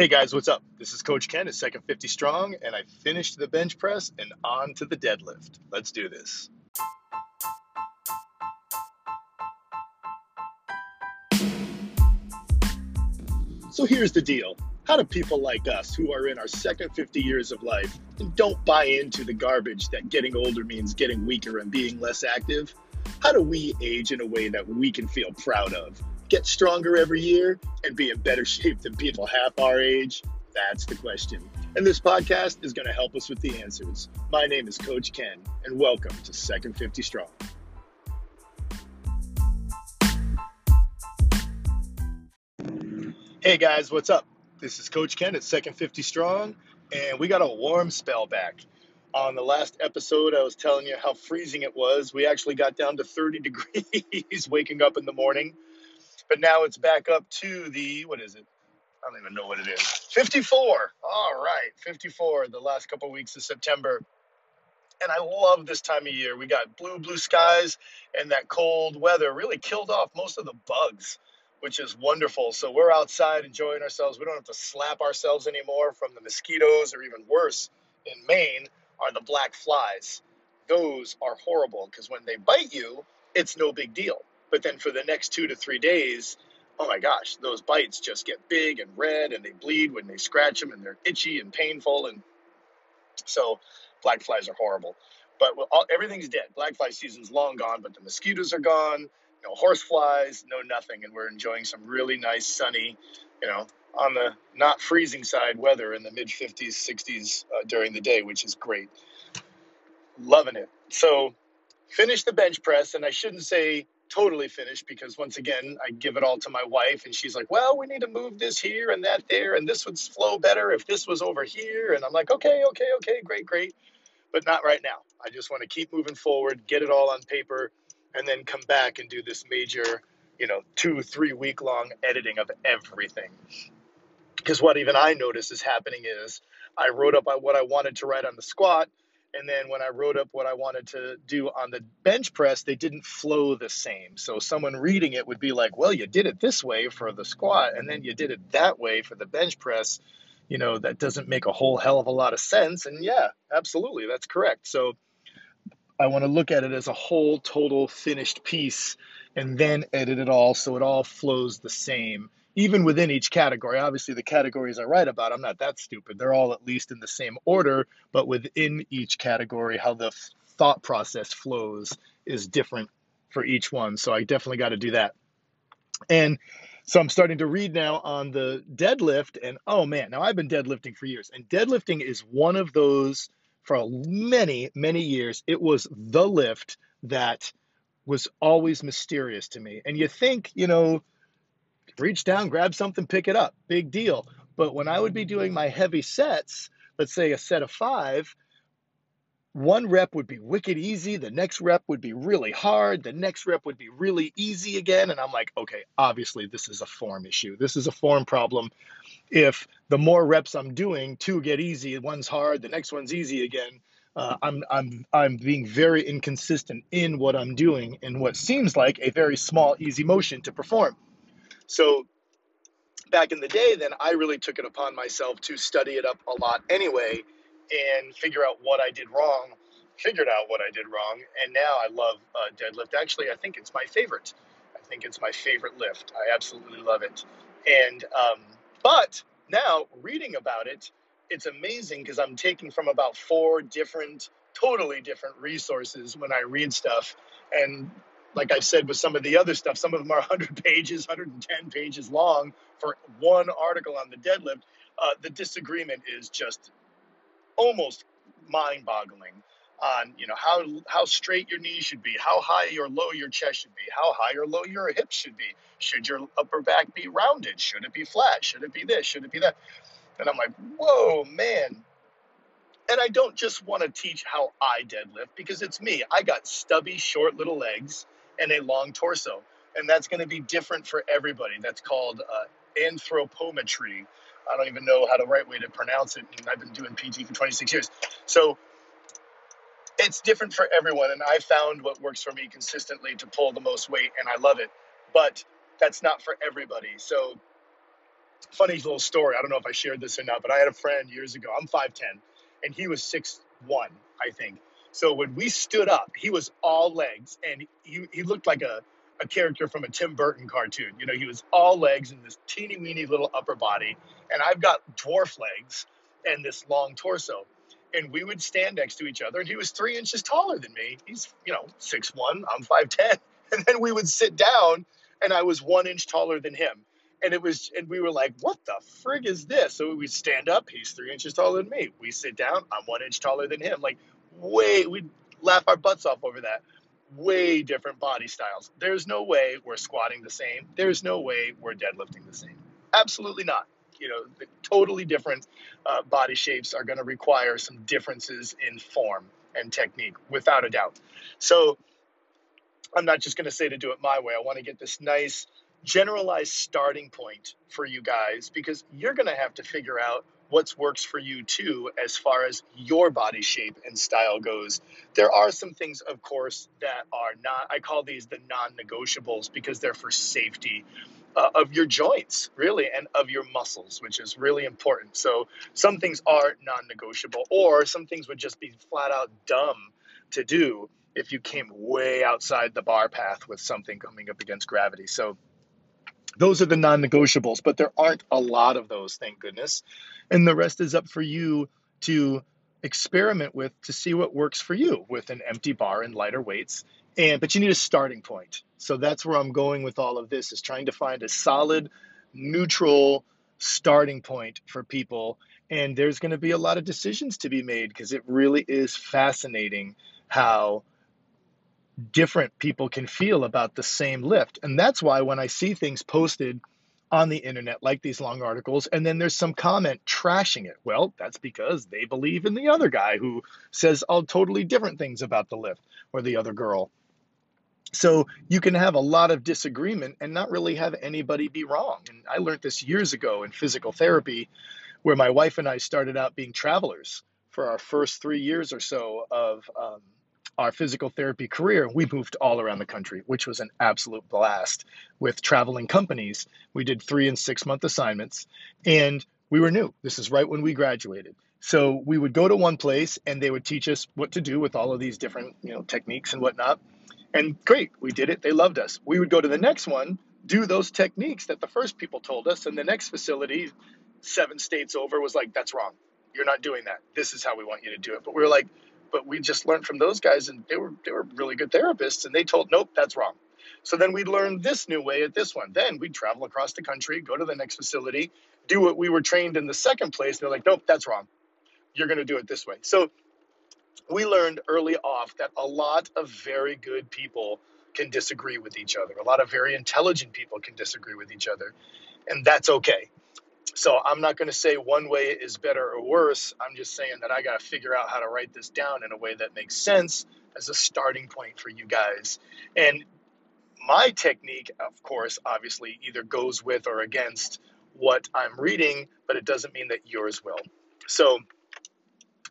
Hey guys, what's up? This is Coach Ken at Second 50 Strong, and I finished the bench press and on to the deadlift. Let's do this. So here's the deal. How do people like us, who are in our second 50 years of life and don't buy into the garbage that getting older means getting weaker and being less active, how do we age in a way that we can feel proud of? Get stronger every year and be in better shape than people half our age? That's the question. And this podcast is going to help us with the answers. My name is Coach Ken, and welcome to Second 50 Strong. Hey guys, what's up? This is Coach Ken at Second 50 Strong, and we got a warm spell back. On the last episode, I was telling you how freezing it was. We actually got down to 30 degrees waking up in the morning, but now it's back up to the, what is it? I don't even know what it is. 54. All right, 54 the last couple of weeks of September. And I love this time of year. We got blue, blue skies, and that cold weather really killed off most of the bugs which is wonderful. So we're outside enjoying ourselves. We don't have to slap ourselves anymore from the mosquitoes, or even worse, in Maine, are the black flies. Those are horrible because when they bite you, it's no big deal. But then for the next two to three days, oh my gosh, those bites just get big and red and they bleed when they scratch them and they're itchy and painful. And so black flies are horrible. But all, everything's dead. Black fly season's long gone, but the mosquitoes are gone no horse flies, no nothing, and we're enjoying some really nice sunny, you know, on the not freezing side weather in the mid 50s, 60s uh, during the day, which is great. Loving it. So, finish the bench press, and I shouldn't say totally finished because once again, I give it all to my wife, and she's like, "Well, we need to move this here and that there, and this would flow better if this was over here." And I'm like, "Okay, okay, okay, great, great." But not right now. I just want to keep moving forward, get it all on paper, and then come back and do this major, you know, two, three week long editing of everything. Because what even I notice is happening is I wrote up what I wanted to write on the squat. And then when I wrote up what I wanted to do on the bench press, they didn't flow the same. So someone reading it would be like, well, you did it this way for the squat, and then you did it that way for the bench press. You know, that doesn't make a whole hell of a lot of sense. And yeah, absolutely, that's correct. So I want to look at it as a whole, total, finished piece and then edit it all so it all flows the same, even within each category. Obviously, the categories I write about, I'm not that stupid. They're all at least in the same order, but within each category, how the thought process flows is different for each one. So I definitely got to do that. And so I'm starting to read now on the deadlift, and oh man, now I've been deadlifting for years, and deadlifting is one of those for many, many years, it was the lift that was always mysterious to me. And you think, you know, reach down, grab something, pick it up, big deal. But when I would be doing my heavy sets, let's say a set of five, one rep would be wicked easy, the next rep would be really hard, the next rep would be really easy again. And I'm like, okay, obviously, this is a form issue. This is a form problem if the more reps I'm doing, two get easy, one's hard, the next one's easy again. Uh, I'm I'm I'm being very inconsistent in what I'm doing in what seems like a very small, easy motion to perform. So back in the day, then I really took it upon myself to study it up a lot anyway and figure out what I did wrong. Figured out what I did wrong, and now I love uh, deadlift. Actually, I think it's my favorite. I think it's my favorite lift. I absolutely love it. And um, but now reading about it, it's amazing because I'm taking from about four different, totally different resources when I read stuff. And like I've said with some of the other stuff, some of them are 100 pages, 110 pages long for one article on the deadlift. Uh, the disagreement is just almost mind-boggling on you know how how straight your knees should be, how high or low your chest should be, how high or low your hips should be. Should your upper back be rounded? Should it be flat? Should it be this? Should it be that? And I'm like, whoa, man. And I don't just want to teach how I deadlift because it's me. I got stubby, short little legs and a long torso. And that's going to be different for everybody. That's called uh, anthropometry. I don't even know how the right way to pronounce it. And I've been doing PT for 26 years. So it's different for everyone and i found what works for me consistently to pull the most weight and i love it but that's not for everybody so funny little story. I don't know if I shared this or not, but I had a friend years ago. I'm 5'10, and he was six one, I think. So when we stood up, he was all legs, and he, he looked like a, a character from a Tim Burton cartoon. You know, he was all legs and this teeny weeny little upper body, and I've got dwarf legs and this long torso. And we would stand next to each other, and he was three inches taller than me. He's, you know, six one. I'm 5'10. And then we would sit down, and I was one inch taller than him and it was and we were like what the frig is this so we stand up he's three inches taller than me we sit down i'm one inch taller than him like way we'd laugh our butts off over that. Way different body styles. There's no way we're squatting the same. There's no way we're deadlifting the same. Absolutely not. You know the totally different uh, body shapes are going to require some differences in form and technique without a doubt. So i'm not just going to say to do it my way. I want to get this nice generalized starting point for you guys because you're going to have to figure out what works for you too as far as your body shape and style goes. There are some things, of course, that are not, I call these the non negotiables because they're for safety. Uh, of your joints, really, and of your muscles, which is really important. So, some things are non negotiable, or some things would just be flat out dumb to do if you came way outside the bar path with something coming up against gravity. So, those are the non negotiables, but there aren't a lot of those, thank goodness. And the rest is up for you to experiment with to see what works for you with an empty bar and lighter weights. And but you need a starting point. So that's where I'm going with all of this is trying to find a solid, neutral starting point for people. And there's going to be a lot of decisions to be made because it really is fascinating how different people can feel about the same lift. And that's why when I see things posted on the internet, like these long articles, and then there's some comment trashing it, well, that's because they believe in the other guy who says all totally different things about the lift or the other girl. So you can have a lot of disagreement and not really have anybody be wrong. And I learned this years ago in physical therapy, where my wife and I started out being travelers for our first three years or so of um, our physical therapy career, we moved all around the country, which was an absolute blast with traveling companies. We did three and six month assignments, and we were new. This is right when we graduated. So we would go to one place and they would teach us what to do with all of these different, you know, techniques and whatnot. And great, we did it. They loved us. We would go to the next one, do those techniques that the first people told us, and the next facility, seven states over, was like, "That's wrong. You're not doing that. This is how we want you to do it." But we were like, but we just learned from those guys, and they were they were really good therapists, and they told, nope, that's wrong. So then we'd learn this new way at this one. Then we'd travel across the country, go to the next facility, do what we were trained in the second place. They're like, nope, that's wrong. You're going to do it this way. So we learned early off that a lot of very good people can disagree with each other. A lot of very intelligent people can disagree with each other, and that's okay. So I'm not going to say one way is better or worse. I'm just saying that I got to figure out how to write this down in a way that makes sense as a starting point for you guys. And my technique, of course, obviously either goes with or against what I'm reading, but it doesn't mean that yours will. So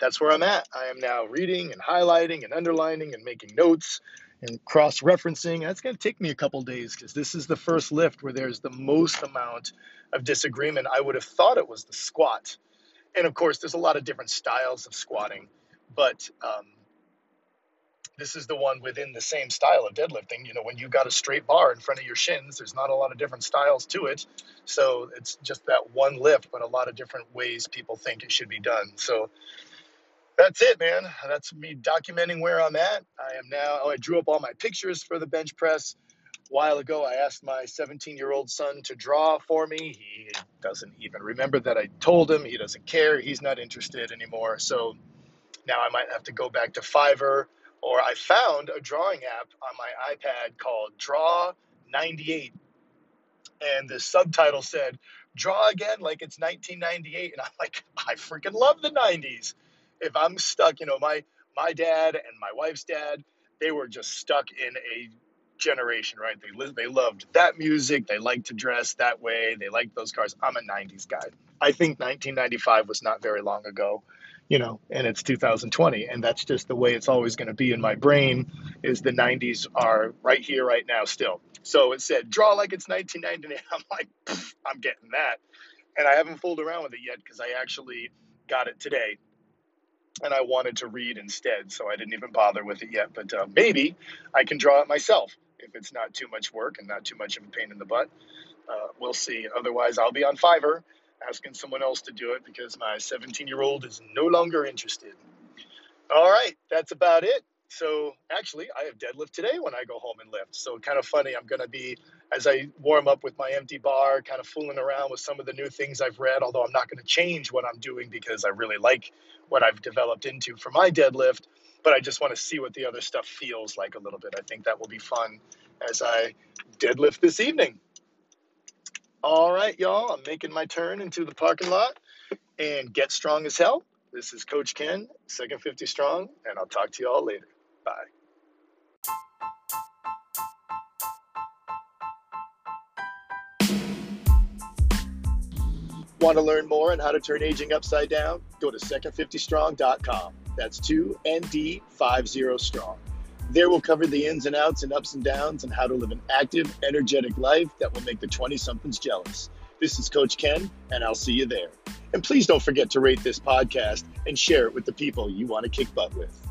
that's where I'm at. I am now reading and highlighting and underlining and making notes and cross referencing. That's going to take me a couple days because this is the first lift where there's the most amount of disagreement. I would have thought it was the squat. And of course, there's a lot of different styles of squatting, but um, this is the one within the same style of deadlifting. You know, when you've got a straight bar in front of your shins, there's not a lot of different styles to it. So it's just that one lift, but a lot of different ways people think it should be done. So that's it, man. That's me documenting where I'm at. I am now, oh, I drew up all my pictures for the bench press. A while ago, I asked my 17 year old son to draw for me. He doesn't even remember that I told him. He doesn't care. He's not interested anymore. So now I might have to go back to Fiverr, or I found a drawing app on my iPad called Draw 98. And the subtitle said, Draw again like it's 1998. And I'm like, I freaking love the 90s if I'm stuck, you know, my my dad and my wife's dad, they were just stuck in a generation, right? They lived, they loved that music. They liked to dress that way. They liked those cars. I'm a '90s guy. I think 1995 was not very long ago, you know, and it's 2020, and that's just the way it's always going to be in my brain. Is the '90s are right here, right now, still. So it said, draw like it's 1999. I'm like, I'm getting that. And I haven't fooled around with it yet because I actually got it today and I wanted to read instead, so I didn't even bother with it yet. But uh, maybe I can draw it myself if it's not too much work and not too much of a pain in the butt. Uh, we'll see. Otherwise, I'll be on Fiverr asking someone else to do it because my 17 year old is no longer interested. All right, that's about it. So actually, I have deadlift today when I go home and lift. So kind of funny. I'm going to be, as I warm up with my empty bar, kind of fooling around with some of the new things I've read, although I'm not going to change what I'm doing because I really like what I've developed into for my deadlift. But I just want to see what the other stuff feels like a little bit. I think that will be fun as I deadlift this evening. All right, y'all, I'm making my turn into the parking lot and get strong as hell. This is Coach Ken, Second 50 Strong, and I'll talk to you all later. Bye. Want to learn more on how to turn aging upside down? Go to second50strong.com. That's 2ND50 strong. There we'll cover the ins and outs and ups and downs and how to live an active, energetic life that will make the 20 somethings jealous. This is Coach Ken, and I'll see you there. And please don't forget to rate this podcast and share it with the people you want to kick butt with.